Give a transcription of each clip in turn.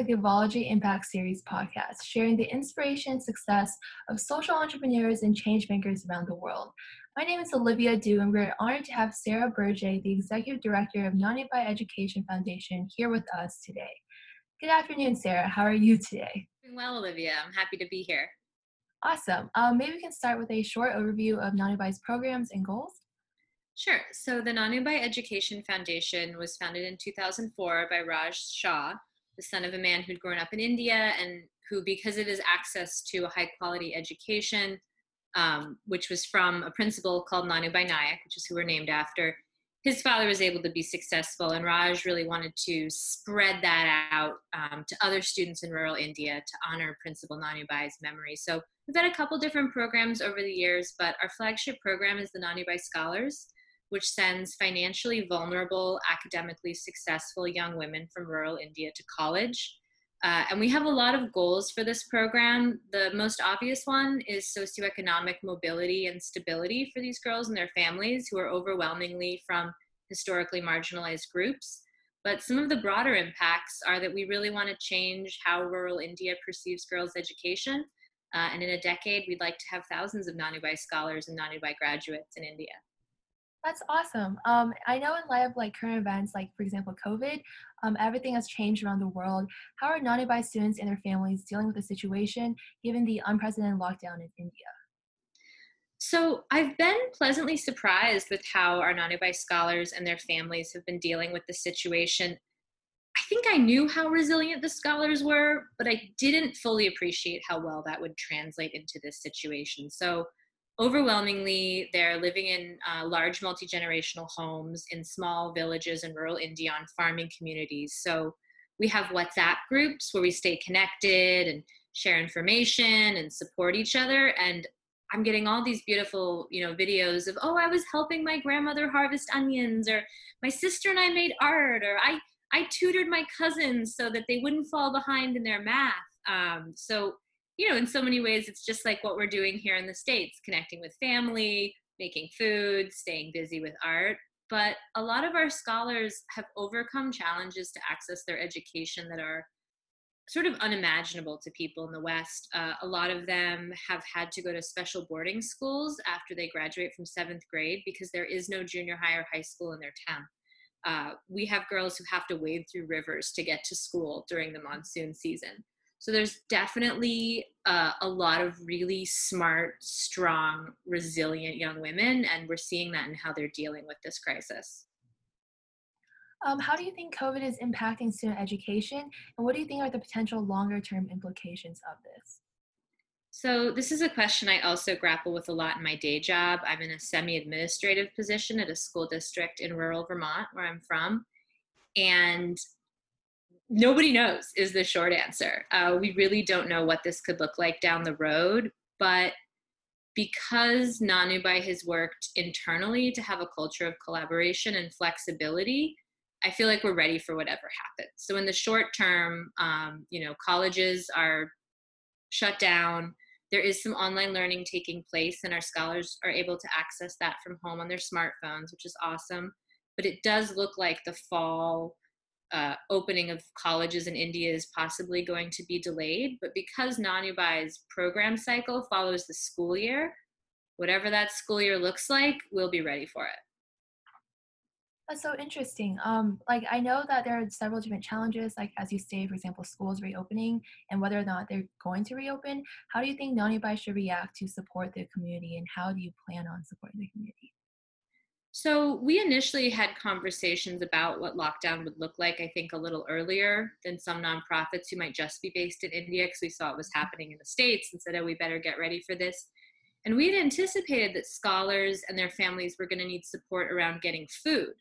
the Givology Impact Series podcast, sharing the inspiration and success of social entrepreneurs and changemakers around the world. My name is Olivia Du, and we're honored to have Sarah Berge, the Executive Director of Nanubai Education Foundation, here with us today. Good afternoon, Sarah. How are you today? Doing well, Olivia. I'm happy to be here. Awesome. Um, maybe we can start with a short overview of Nanubai's programs and goals. Sure. So the Nanubai Education Foundation was founded in 2004 by Raj Shah, the son of a man who'd grown up in India and who, because of his access to a high quality education, um, which was from a principal called Nanubai Nayak, which is who we're named after, his father was able to be successful, and Raj really wanted to spread that out um, to other students in rural India to honor Principal Nanubai's memory. So we've had a couple different programs over the years, but our flagship program is the Nanubai Scholars, which sends financially vulnerable, academically successful young women from rural India to college. Uh, and we have a lot of goals for this program. The most obvious one is socioeconomic mobility and stability for these girls and their families who are overwhelmingly from historically marginalized groups. But some of the broader impacts are that we really want to change how rural India perceives girls' education. Uh, and in a decade, we'd like to have thousands of Nanubai scholars and Nanubai graduates in India. That's awesome. Um, I know in light of like current events, like for example COVID, um, everything has changed around the world. How are Nanubai students and their families dealing with the situation given the unprecedented lockdown in India? So I've been pleasantly surprised with how our Nanubai scholars and their families have been dealing with the situation. I think I knew how resilient the scholars were, but I didn't fully appreciate how well that would translate into this situation. So overwhelmingly, they're living in uh, large multi generational homes in small villages in rural India on farming communities. So we have WhatsApp groups where we stay connected and share information and support each other. And I'm getting all these beautiful, you know, videos of, oh, I was helping my grandmother harvest onions, or my sister and I made art, or I I tutored my cousins so that they wouldn't fall behind in their math. Um, so you know, in so many ways, it's just like what we're doing here in the States, connecting with family, making food, staying busy with art. But a lot of our scholars have overcome challenges to access their education that are sort of unimaginable to people in the West. Uh, a lot of them have had to go to special boarding schools after they graduate from seventh grade because there is no junior high or high school in their town. Uh, we have girls who have to wade through rivers to get to school during the monsoon season. So there's definitely uh, a lot of really smart, strong, resilient young women, and we're seeing that in how they're dealing with this crisis. Um, how do you think COVID is impacting student education, and what do you think are the potential longer term implications of this? So, this is a question I also grapple with a lot in my day job. I'm in a semi administrative position at a school district in rural Vermont, where I'm from. And nobody knows is the short answer. Uh, we really don't know what this could look like down the road, but because Nanubai has worked internally to have a culture of collaboration and flexibility, I feel like we're ready for whatever happens. So in the short term, um, you know, colleges are shut down. There is some online learning taking place, and our scholars are able to access that from home on their smartphones, which is awesome. But it does look like the fall uh, opening of colleges in India is possibly going to be delayed. But because Nanubai's program cycle follows the school year, whatever that school year looks like, we'll be ready for it. That's so interesting. Um, like I know that there are several different challenges, like as you say, for example, schools reopening and whether or not they're going to reopen. How do you think Nanubai should react to support the community, and how do you plan on supporting the community? So we initially had conversations about what lockdown would look like, I think, a little earlier than some nonprofits who might just be based in India because we saw it was happening in the States and said, oh, we better get ready for this. And we had anticipated that scholars and their families were going to need support around getting food.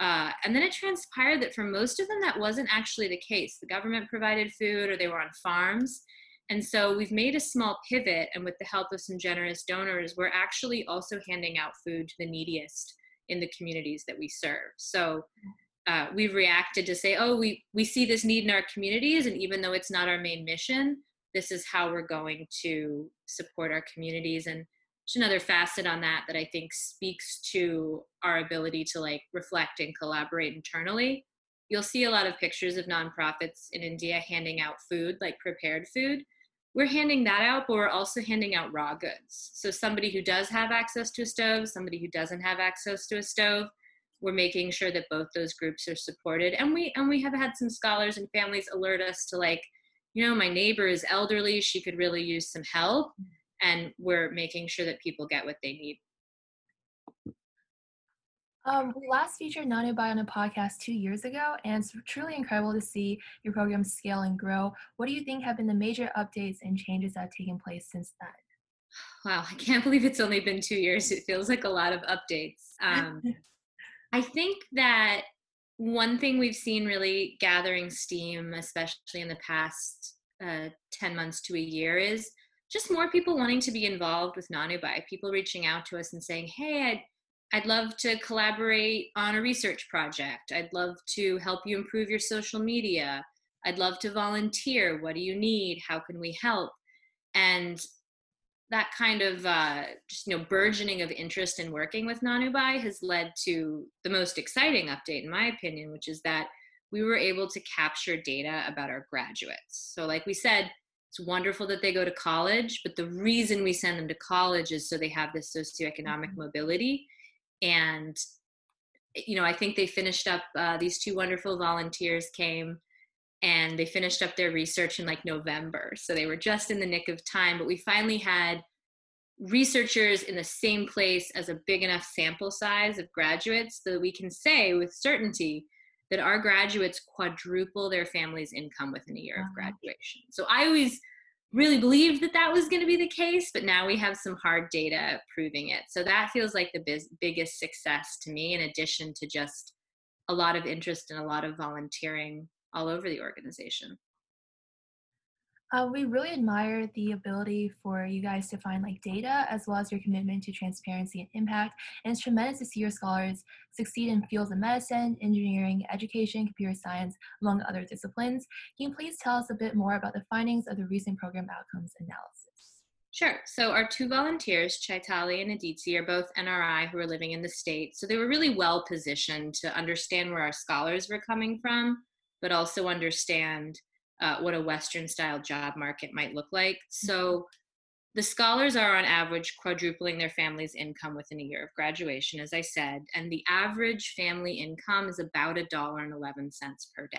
Uh, and then it transpired that for most of them, that wasn't actually the case. The government provided food or they were on farms. And so we've made a small pivot, and with the help of some generous donors, we're actually also handing out food to the neediest in the communities that we serve. So uh, we've reacted to say, oh, we, we see this need in our communities, and even though it's not our main mission, this is how we're going to support our communities. And just another facet on that that I think speaks to our ability to like reflect and collaborate internally. you'll see a lot of pictures of nonprofits in India handing out food, like prepared food. We're handing that out, but we're also handing out raw goods. So somebody who does have access to a stove, somebody who doesn't have access to a stove, we're making sure that both those groups are supported. And we and we have had some scholars and families alert us to like, you know, my neighbor is elderly, she could really use some help. Mm. And we're making sure that people get what they need. Um, we last featured Nanubai on a podcast two years ago, and it's truly incredible to see your program scale and grow. What do you think have been the major updates and changes that have taken place since then? Wow, I can't believe it's only been two years. It feels like a lot of updates. Um, I think that one thing we've seen really gathering steam, especially in the past uh, 10 months to a year, is just more people wanting to be involved with Nanubai, people reaching out to us and saying, hey, I'd I'd love to collaborate on a research project. I'd love to help you improve your social media. I'd love to volunteer. What do you need? How can we help? And that kind of uh, just you know burgeoning of interest in working with Nanubai has led to the most exciting update, in my opinion, which is that we were able to capture data about our graduates. So, like we said, it's wonderful that they go to college, but the reason we send them to college is so they have this socioeconomic mm-hmm. mobility and you know i think they finished up uh, these two wonderful volunteers came and they finished up their research in like november. So they were just in the nick of time but we finally had researchers in the same place as a big enough sample size of graduates so that we can say with certainty that our graduates quadruple their family's income within a year of graduation. So i always really believed that that was going to be the case, but now we have some hard data proving it. So that feels like the biz- biggest success to me, in addition to just a lot of interest and a lot of volunteering all over the organization. Uh, we really admire the ability for you guys to find like data as well as your commitment to transparency and impact. And it's tremendous to see your scholars succeed in fields of medicine, engineering, education, computer science, among other disciplines. Can you please tell us a bit more about the findings of the recent program outcomes analysis? Sure. So our two volunteers, Chaitali and Aditi, are both NRI who are living in the state. So they were really well positioned to understand where our scholars were coming from, but also understand uh, what a Western style job market might look like. Mm-hmm. So the scholars are on average quadrupling their family's income within a year of graduation, as I said, and the average family income is about a dollar and 11 cents per day.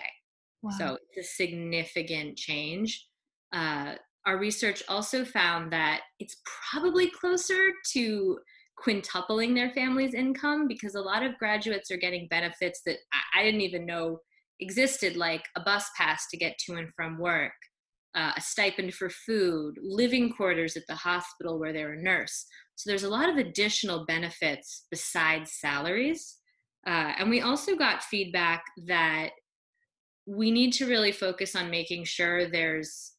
Wow. So it's a significant change. Uh, our research also found that it's probably closer to quintupling their family's income because a lot of graduates are getting benefits that I, I didn't even know existed like a bus pass to get to and from work, uh, a stipend for food, living quarters at the hospital where they're a nurse. So there's a lot of additional benefits besides salaries. Uh, and we also got feedback that we need to really focus on making sure there's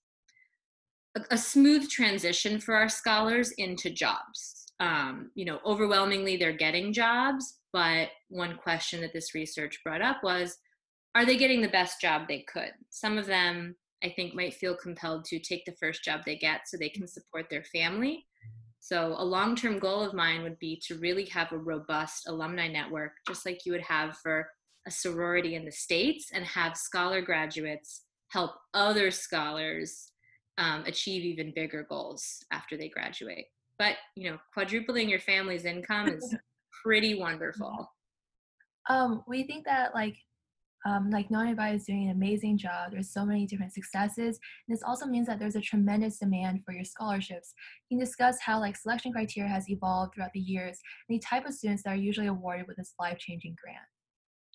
a, a smooth transition for our scholars into jobs. Um, you know, overwhelmingly they're getting jobs, but one question that this research brought up was are they getting the best job they could? Some of them, I think, might feel compelled to take the first job they get so they can support their family. So, a long term goal of mine would be to really have a robust alumni network, just like you would have for a sorority in the States, and have scholar graduates help other scholars um, achieve even bigger goals after they graduate. But, you know, quadrupling your family's income is pretty wonderful. Um, we think that like um, like Bai is doing an amazing job. There's so many different successes. And this also means that there's a tremendous demand for your scholarships. You can discuss how like selection criteria has evolved throughout the years and the type of students that are usually awarded with this life-changing grant.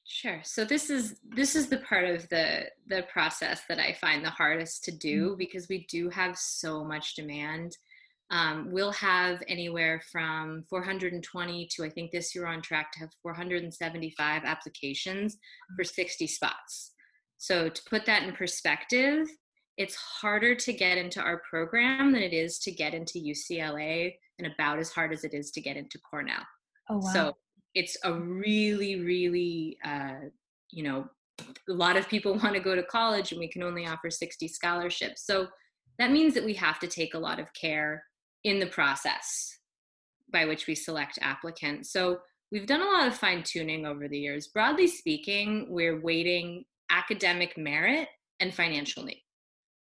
Sure. So this is this is the part of the the process that I find the hardest to do mm-hmm. because we do have so much demand um, we'll have anywhere from 420 to I think this year we're on track to have 475 applications for 60 spots. So to put that in perspective, it's harder to get into our program than it is to get into UCLA and about as hard as it is to get into Cornell. Oh, wow. So it's a really, really, uh, you know, a lot of people want to go to college and we can only offer 60 scholarships. So that means that we have to take a lot of care in the process by which we select applicants. So we we've done a lot of fine tuning over the years. Broadly speaking, we're weighting academic merit and financial need.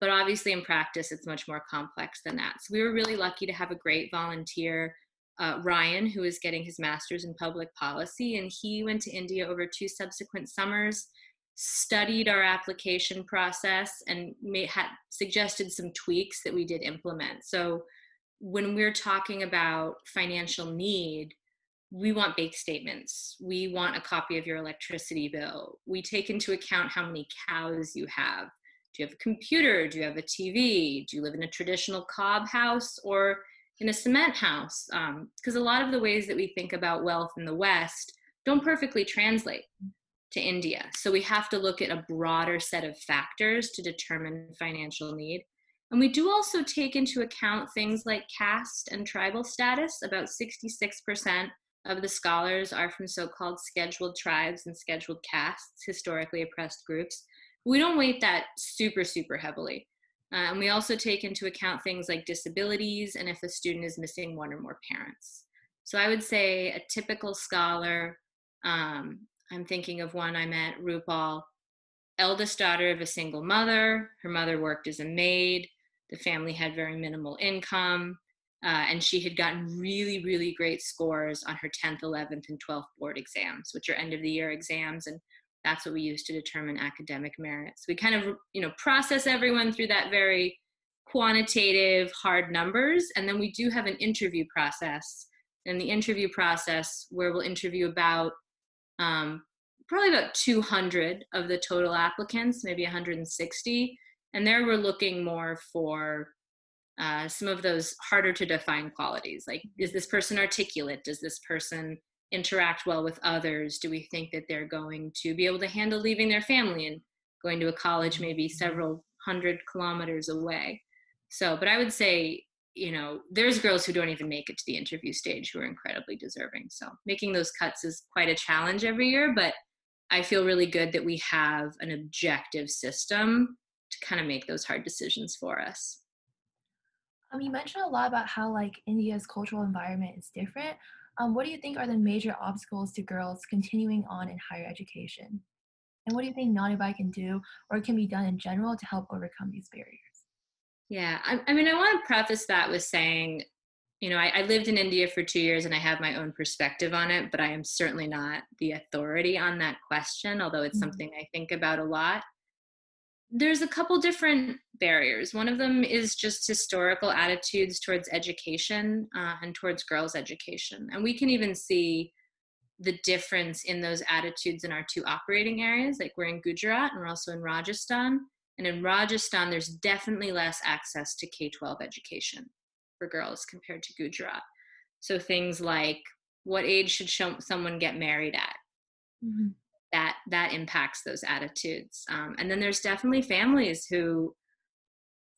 But obviously, in practice, it's much more complex than that. So we were really lucky to have a great volunteer, uh, Ryan, who is getting his master's in public policy. And he went to India over two subsequent summers, studied our application process, and had suggested some tweaks that we did implement. So when we're talking about financial need, we want bank statements. We want a copy of your electricity bill. We take into account how many cows you have. Do you have a computer? Do you have a TV? Do you live in a traditional cob house or in a cement house? Because um, a lot of the ways that we think about wealth in the West don't perfectly translate to India. So we have to look at a broader set of factors to determine financial need. And we do also take into account things like caste and tribal status. About 66% of the scholars are from so called scheduled tribes and scheduled castes, historically oppressed groups. We don't weight that super, super heavily. Uh, and we also take into account things like disabilities and if a student is missing one or more parents. So I would say a typical scholar, um, I'm thinking of one I met, Rupal, eldest daughter of a single mother. Her mother worked as a maid. The family had very minimal income. Uh, and she had gotten really, really great scores on her 10th, 11th, and 12th board exams, which are end of the year exams. And that's what we use to determine academic merit. So we kind of, you know, process everyone through that very quantitative, hard numbers. And then we do have an interview process. And the interview process where we'll interview about um, probably about 200 of the total applicants, maybe 160. And there we're looking more for uh, some of those harder to define qualities like is this person articulate? Does this person interact well with others? Do we think that they're going to be able to handle leaving their family and going to a college maybe several hundred kilometers away? So but i would say you know there's girls who don't even make it to the interview stage who are incredibly deserving. So making those cuts is quite a challenge every year but i feel really good that we have an objective system to kind of make those hard decisions for us um, you mentioned a lot about how like India's cultural environment is different. Um, what do you think are the major obstacles to girls continuing on in higher education? And what do you think Nanubai can do or can be done in general to help overcome these barriers? Yeah, I, I mean, I want to preface that with saying, you know, I, I lived in India for two years and I have my own perspective on it, but I am certainly not the authority on that question, although it's mm-hmm. something I think about a lot there's a couple different barriers. One of them is just historical attitudes towards education uh, and towards girls' education. And we can even see the difference in those attitudes in our two operating areas. Like we're in Gujarat and we're also in Rajasthan. And in Rajasthan, there's definitely less access to K 12 education for girls compared to Gujarat. So things like what age should someone get married at? Mm-hmm that that impacts those attitudes um, and then there's definitely families who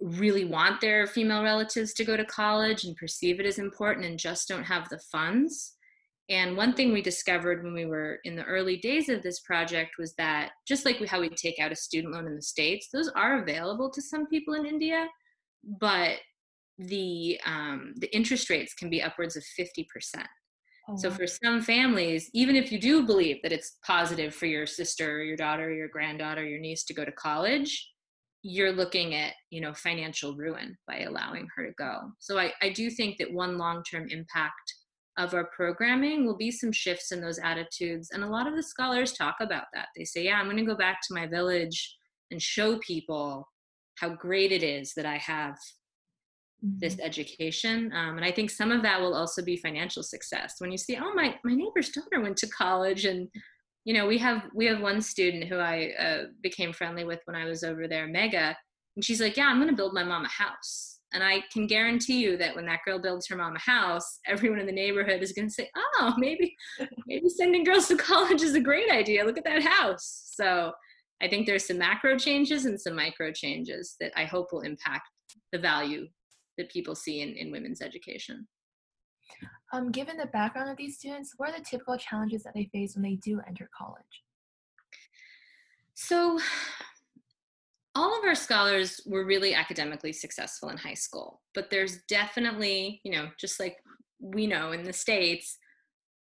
really want their female relatives to go to college and perceive it as important and just don't have the funds and one thing we discovered when we were in the early days of this project was that just like how we take out a student loan in the states those are available to some people in india but the um, the interest rates can be upwards of 50% Oh, so for some families, even if you do believe that it's positive for your sister, or your daughter, your granddaughter, your niece to go to college, you're looking at you know financial ruin by allowing her to go. So I, I do think that one long-term impact of our programming will be some shifts in those attitudes. And a lot of the scholars talk about that. They say, yeah, I'm going to go back to my village and show people how great it is that I have this mm-hmm. education um, and i think some of that will also be financial success. When you see oh my my neighbor's daughter went to college and you know we have we have one student who i uh, became friendly with when i was over there mega and she's like yeah i'm going to build my mom a house. And i can guarantee you that when that girl builds her mom a house everyone in the neighborhood is going to say oh maybe maybe sending girls to college is a great idea. Look at that house. So i think there's some macro changes and some micro changes that i hope will impact the value that people see in, in women's education. Um, given the background of these students, what are the typical challenges that they face when they do enter college? So, all of our scholars were really academically successful in high school, but there's definitely, you know, just like we know in the States,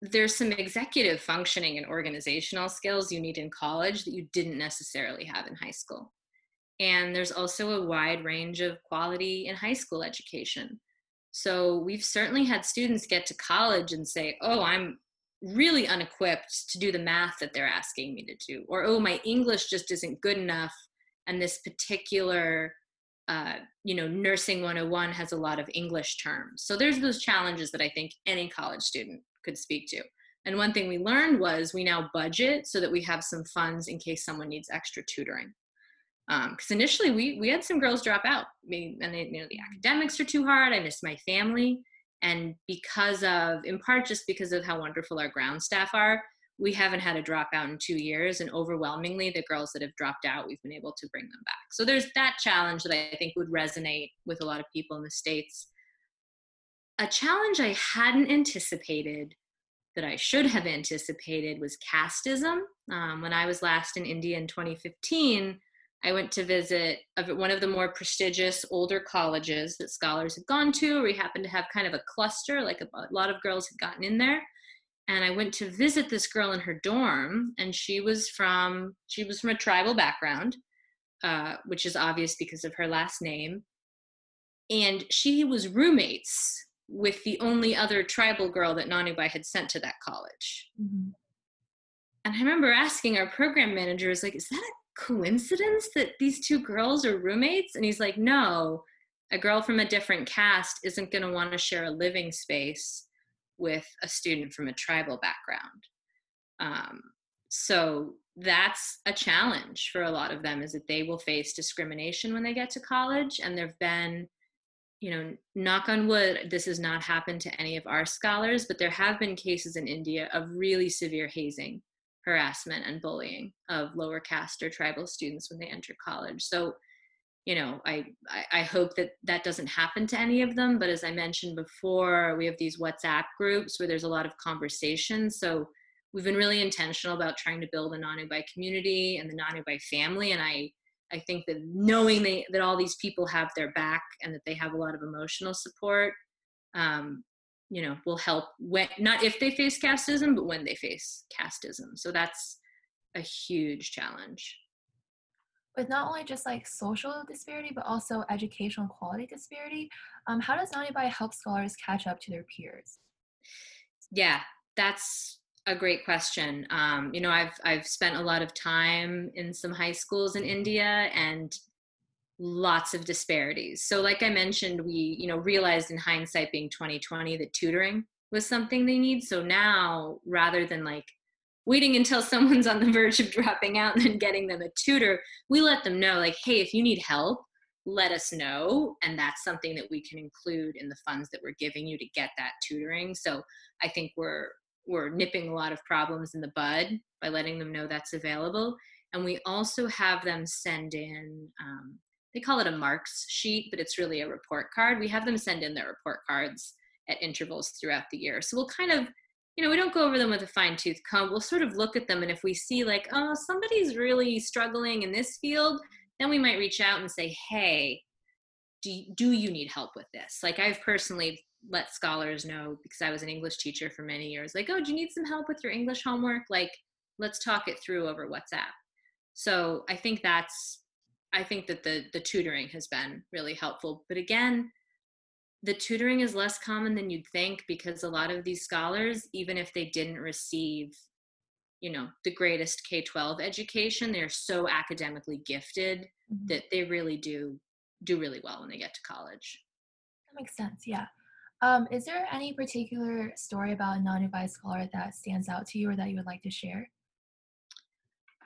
there's some executive functioning and organizational skills you need in college that you didn't necessarily have in high school. And there's also a wide range of quality in high school education. So we've certainly had students get to college and say, oh, I'm really unequipped to do the math that they're asking me to do. Or, oh, my English just isn't good enough. And this particular uh, you know, nursing 101 has a lot of English terms. So there's those challenges that I think any college student could speak to. And one thing we learned was we now budget so that we have some funds in case someone needs extra tutoring. Because um, initially we we had some girls drop out, mean, and they, you know the academics are too hard. I miss my family, and because of, in part, just because of how wonderful our ground staff are, we haven't had a dropout in two years. And overwhelmingly the girls that have dropped out we've been able to bring them back. So there's that challenge that i think would resonate with a lot of people in the states. A challenge i hadn't anticipated that i should have anticipated was casteism. Um, when i was last in india in 2015 i went to visit one of the more prestigious older colleges that scholars had gone to we happened to have kind of a cluster like a, a lot of girls had gotten in there and I went to visit this girl in her dorm, and she was from she was from a tribal background, uh, which is obvious because of her last name, and she was roommates with the only other tribal girl that Nanubai had sent to that college. Mm-hmm. And I remember asking our program manager, "Is like, is that a coincidence that these two girls are roommates?" And he's like, "No." A girl from a different caste isn't going to want to share a living space with a student from a tribal background. Um, so that's a challenge for a lot of them is that they will face discrimination when they get to college. And there have been, you know, knock on wood, this has not happened to any of our scholars, but there have been cases in India of really severe hazing, harassment, and bullying of lower caste or tribal students when they enter college. So you know I, I, I hope that that doesn't happen to any of them but as i mentioned before we have these whatsapp groups where there's a lot of conversation so we've been really intentional about trying to build a nanubai community and the nanubai family and i i think that knowing they, that all these people have their back and that they have a lot of emotional support um, you know will help when not if they face casteism but when they face casteism so that's a huge challenge with not only just like social disparity, but also educational quality disparity. Um, how does Nanubai help scholars catch up to their peers? Yeah, that's a great question. Um, you know, I've I've spent a lot of time in some high schools in India and lots of disparities. So like I mentioned, we, you know, realized in hindsight being 2020 that tutoring was something they need. So now rather than like waiting until someone's on the verge of dropping out and then getting them a tutor we let them know like hey if you need help let us know and that's something that we can include in the funds that we're giving you to get that tutoring so i think we're we're nipping a lot of problems in the bud by letting them know that's available and we also have them send in um, they call it a marks sheet but it's really a report card we have them send in their report cards at intervals throughout the year so we'll kind of you know, we don't go over them with a fine tooth comb. We'll sort of look at them, and if we see like, oh, somebody's really struggling in this field, then we might reach out and say, hey, do, do you need help with this? Like, I've personally let scholars know because I was an English teacher for many years, like, oh, do you need some help with your English homework? Like, let's talk it through over WhatsApp. So I think that's, I think that the the tutoring has been really helpful. But again, the tutoring is less common than you'd think because a lot of these scholars even if they didn't receive you know the greatest k-12 education they're so academically gifted mm-hmm. that they really do do really well when they get to college that makes sense yeah um, is there any particular story about a Nanubai scholar that stands out to you or that you would like to share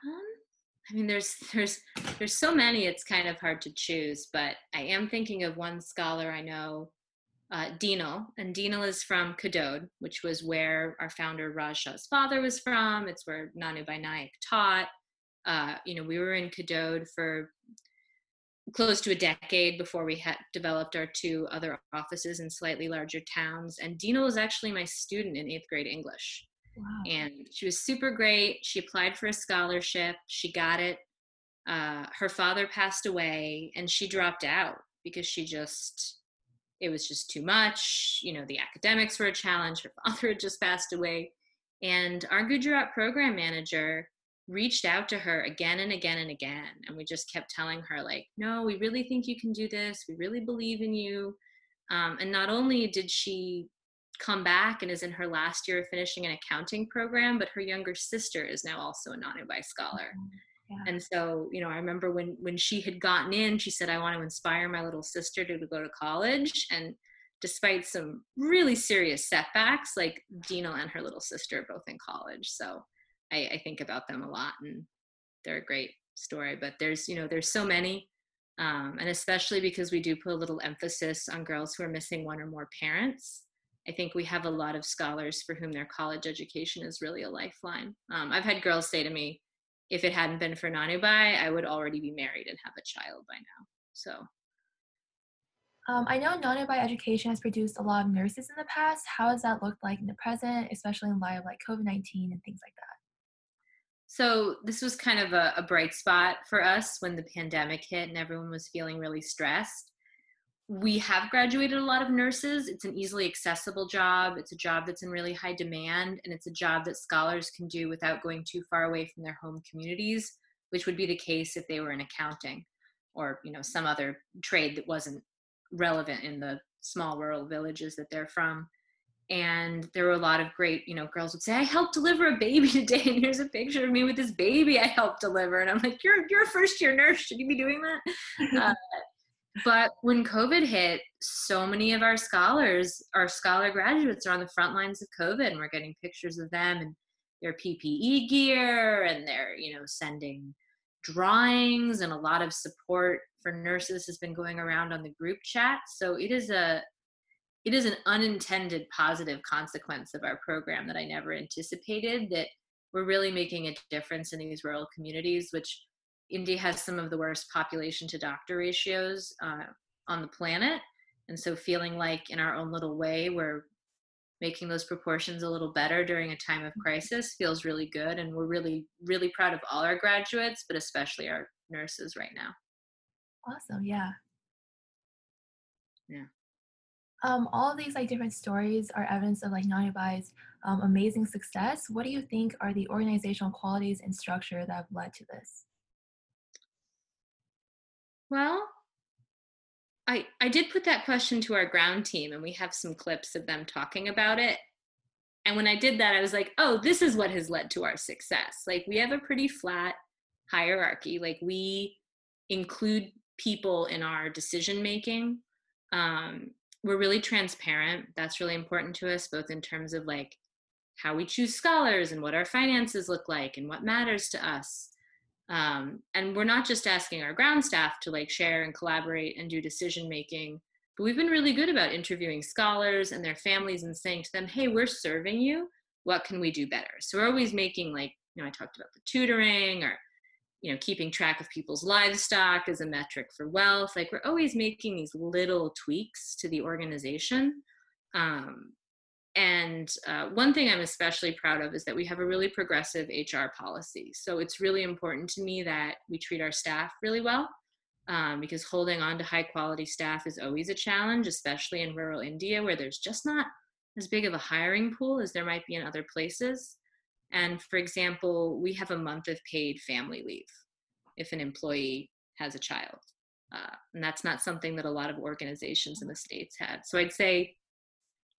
um, I mean, there's there's there's so many. It's kind of hard to choose, but I am thinking of one scholar I know uh, Dinal, and Dinal is from Kadod, which was where our founder Raj Shah's father was from. It's where Nanubai Naik taught. Uh, you know, we were in Kadod for close to a decade before we had developed our two other offices in slightly larger towns. And Dinal was actually my student in eighth grade English. Wow. And she was super great. She applied for a scholarship. She got it. Uh, her father passed away, and she dropped out because she just it was just too much. You know, the academics were a challenge. Her father had just passed away. And our Gujarat program manager reached out to her again and again and again. And we just kept telling her, like, no, we really think you can do this. We really believe in you. Um, and not only did she come back and is in her last year of finishing an accounting program, but her younger sister is now also a Nanubai scholar. Mm-hmm. Yeah. And so, you know, I remember when when she had gotten in, she said, "I want to inspire my little sister to, to go to college." And despite some really serious setbacks, like Dina and her little sister are both in college. So I, I think about them a lot, and they're a great story. But there's, you know, there's so many um, and especially because we do put a little emphasis on girls who are missing one or more parents. I think we have a lot of scholars for whom their college education is really a lifeline. Um, I've had girls say to me, if it hadn't been for Nanubai, I would already be married and have a child by now. So. Um, I know Nanubai education has produced a lot of nurses in the past. How has that looked like in the present, especially in light of like COVID 19 and things like that? So this was kind of a, a, bright spot for us when the pandemic hit and everyone was feeling really stressed. We have graduated a lot of nurses. It's an easily accessible job. It's a job that's in really high demand, and it's a job that scholars can do without going too far away from their home communities, which would be the case if they were in accounting or you know some other trade that wasn't relevant in the small rural villages that they're from and there were a lot of great you know girls would say i helped deliver a baby today and here's a picture of me with this baby i helped deliver and i'm like you're you're a first year nurse should you be doing that uh, but when covid hit so many of our scholars our scholar graduates are on the front lines of covid and we're getting pictures of them and their ppe gear and they're you know sending drawings and a lot of support for nurses has been going around on the group chat. So it is a it is an unintended positive consequence of our program that I never anticipated that we're really making a difference in these rural communities, which India has some of the worst population to doctor ratios uh, on the planet. And so feeling like in our own little way, we're making those proportions a little better during a time of crisis feels really good. And we're really, really proud of all our graduates, but especially our nurses right now. Awesome. Yeah. Yeah um, all of these like different stories are evidence of like Nanubai's um, amazing success. What do you think are the organizational qualities and structure that have led to this? Well, I I did put that question to our ground team, and we have some clips of them talking about it. And when I did that, I was like, oh, this is what has led to our success. Like we have a pretty flat hierarchy. Like we include people in our decision making. Um, we're really transparent. That's really important to us, both in terms of like how we choose scholars and what our finances look like and what matters to us. Um, and we're not just asking our ground staff to like share and collaborate and do decision making, but we've been really good about interviewing scholars and their families and saying to them, hey, we're serving you. What can we do better? So we're always making like, you know, I talked about the tutoring or you know keeping track of people's livestock as a metric for wealth like we're always making these little tweaks to the organization um, and uh, one thing i'm especially proud of is that we have a really progressive hr policy so it's really important to me that we treat our staff really well um, because holding on to high quality staff is always a challenge especially in rural india where there's just not as big of a hiring pool as there might be in other places and for example, we have a month of paid family leave if an employee has a child. Uh, and that's not something that a lot of organizations in the States had. So I'd say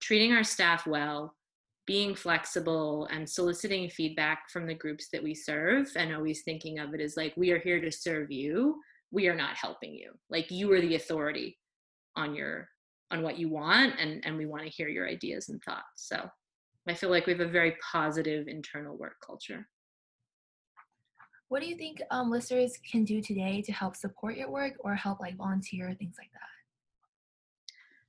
treating our staff well, being flexible, and soliciting feedback from the groups that we serve, and always thinking of it as like, we are here to serve you. We are not helping you. Like, you are the authority on your on what you want and and we want to hear your ideas and thoughts so I feel like we have a very positive internal work culture. What do you think um, listeners can do today to help support your work or help like volunteer, things like that?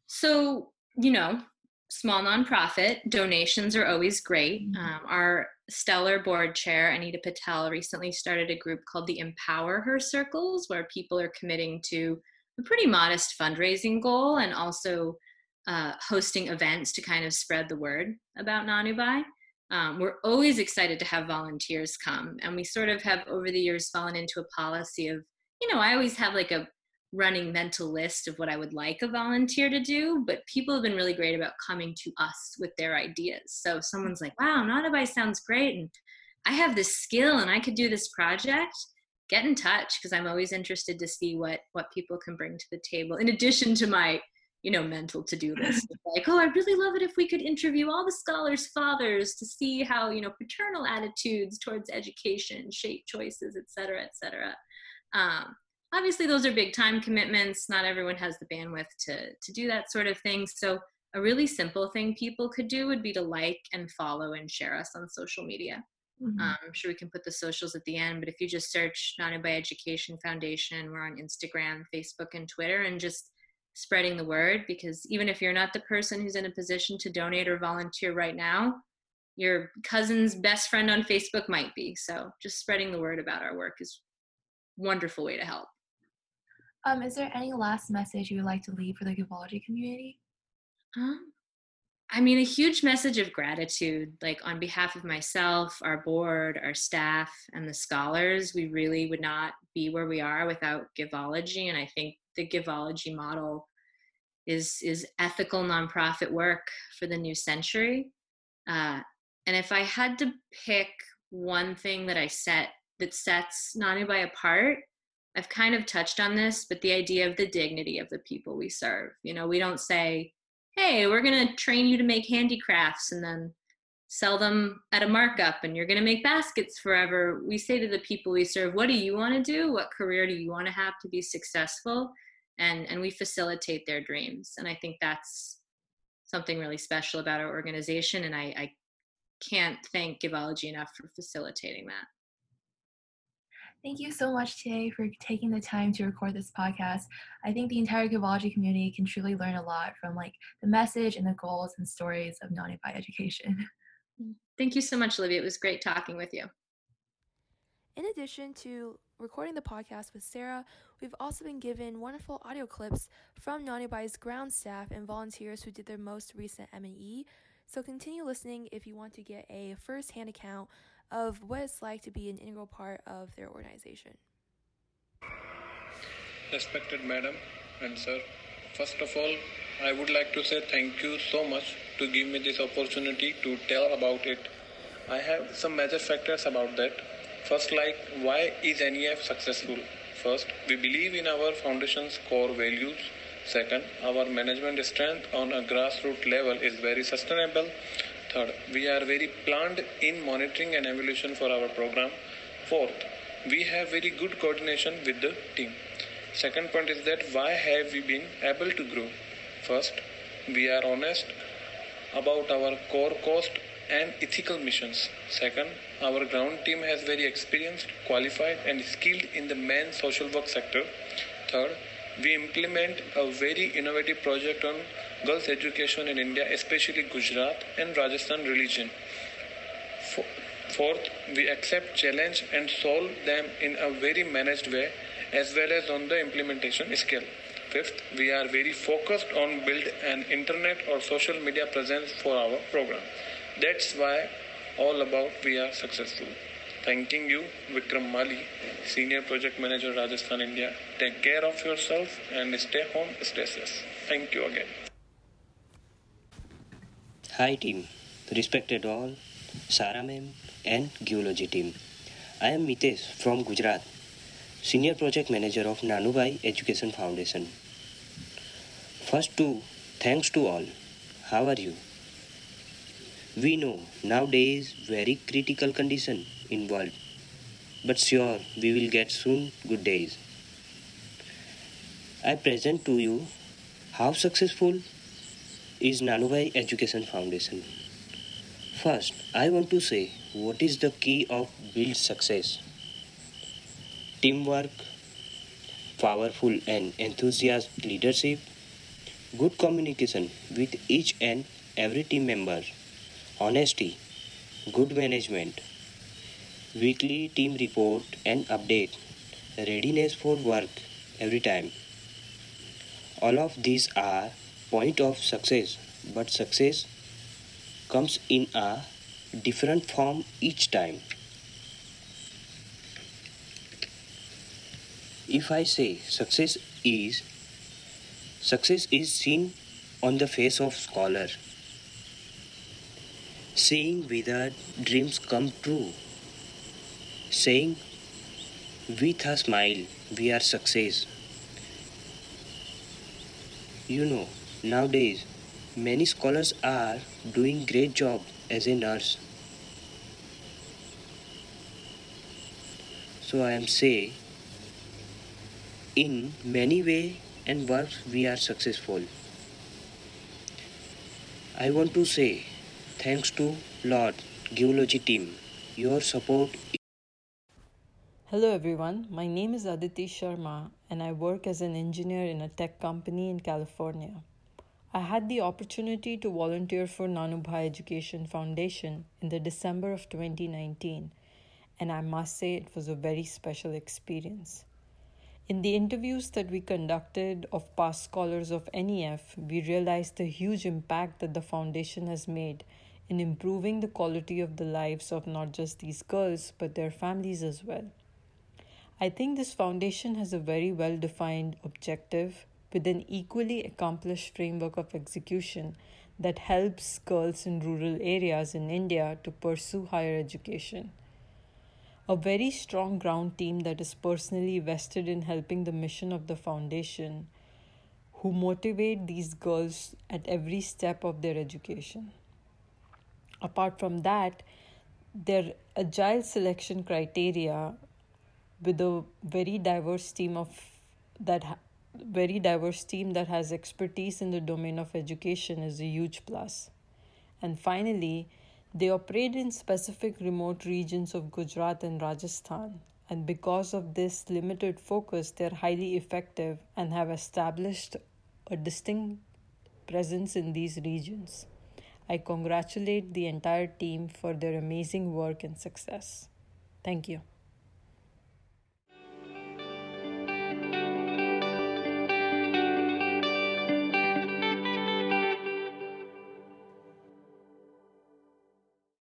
So, you know, small nonprofit donations are always great. Mm-hmm. Um, our stellar board chair, Anita Patel, recently started a group called the Empower Her Circles, where people are committing to a pretty modest fundraising goal and also uh, hosting events to kind of spread the word about Nanubai. Um, we're always excited to have volunteers come, and we sort of have over the years fallen into a policy of, you know, I always have like a running mental list of what I would like a volunteer to do, but people have been really great about coming to us with their ideas. So if someone's like, wow, Nanubai sounds great and I have this skill and I could do this project, get in touch because I'm always interested to see what what people can bring to the table in addition to my you know mental to-do list like oh i'd really love it if we could interview all the scholars fathers to see how you know paternal attitudes towards education shape choices et cetera et cetera um, obviously those are big time commitments. Not everyone has the bandwidth to to do that sort of thing. So a really simple thing people could do would be to like and follow and share us on social media. Mm-hmm. um, i'm sure we can put the socials at the end but if you just search Nanubai education foundation we're on instagram facebook and twitter and just spreading the word because even if you're not the person who's in a position to donate or volunteer right now your cousin's best friend on facebook might be. So just spreading the word about our work is wonderful way to help um, is there any last message you would like to leave for the Givology community? Um, I mean, a huge message of gratitude, like on behalf of myself, our board, our staff, and the scholars. We really would not be where we are without Givology, and I think the Givology model is is ethical nonprofit work for the new century. Uh, and if I had to pick one thing that I set that sets Nanubai apart, I've kind of touched on this, but the idea of the dignity of the people we serve. You know, we don't say, hey, we're going to train you to make handicrafts and then sell them at a markup and you're going to make baskets forever. We say to the people we serve, what do you want to do? What career do you want to have to be successful? And, and we facilitate their dreams. And I think that's something really special about our organization. And I, I can't thank Givology enough for facilitating that. Thank you so much today for taking the time to record this podcast. I think the entire Givology community can truly learn a lot from like the message and the goals and stories of Nanubai education. Mm, thank you so much, Olivia. It was great talking with you. In addition to recording the podcast with Sarah, we've also been given wonderful audio clips from Nanubai's ground staff and volunteers who did their most recent M&E. So continue listening if you want to get a first-hand account of what it's like to be an integral part of their organization. Respected Madam and Sir, first of all, I would like to say thank you so much to give me this opportunity to tell about it. I have some major factors about that. First, like why is NEF successful? First, we believe in our foundation's core values. Second, our management strength on a grassroots level is very sustainable Third, we are very planned in monitoring and evaluation for our program. Fourth, we have very good coordination with the team. Second point is that why have we been able to grow? First, we are honest about our core cost and ethical missions. Second, our ground team has very experienced, qualified, and skilled in the main social work sector. Third, we implement a very innovative project on girls' education in India, especially Gujarat and Rajasthan religion. Fourth, we accept challenge and solve them in a very managed way as well as on the implementation scale. Fifth, we are very focused on build an internet or social media presence for our program. That's why all about we are successful. Thanking you, Vikram Mali, Senior Project Manager, Rajasthan, India. Take care of yourself and stay home, stay safe. Thank you again. Hi team, respected all, Sarah ma'am and Givology team. I am Mitesh from Gujarat, Senior Project Manager of Nanubai Education Foundation. First to thanks to all. How are you? We know nowadays very critical condition in world, but sure we will get soon good days. I present to you how successful is Nanubai Education Foundation. First, I want to say what is the key of build success. Teamwork, powerful and enthusiastic leadership, good communication with each and every team member, honesty, good management, weekly team report and update, readiness for work every time. All of these are point of success but success comes in a different form each time if i say success is success is seen on the face of scholar. Seeing whether dreams come true. Saying with a smile we are success. You know, nowadays many scholars are doing great job as a nurse. So I am say in many way and works we are successful. I want to say thanks to Lord Givology team. Your support Hello everyone, my name is Aditi Sharma and I work as an engineer in a tech company in California. I had the opportunity to volunteer for Nanubai Education Foundation in the December of 2019 and I must say it was a very special experience. In the interviews that we conducted of past scholars of NEF, we realized the huge impact that the foundation has made in improving the quality of the lives of not just these girls but their families as well. I think this foundation has a very well defined objective with an equally accomplished framework of execution that helps girls in rural areas in India to pursue higher education a very strong ground team that is personally vested in helping the mission of the foundation, who motivate these girls at every step of their education. Apart from that, their agile selection criteria with a very diverse team of that ha- very diverse team that has expertise in the domain of education is a huge plus. And finally, they operate in specific remote regions of Gujarat and Rajasthan, and because of this limited focus, they're highly effective and have established a distinct presence in these regions. I congratulate the entire team for their amazing work and success. Thank you.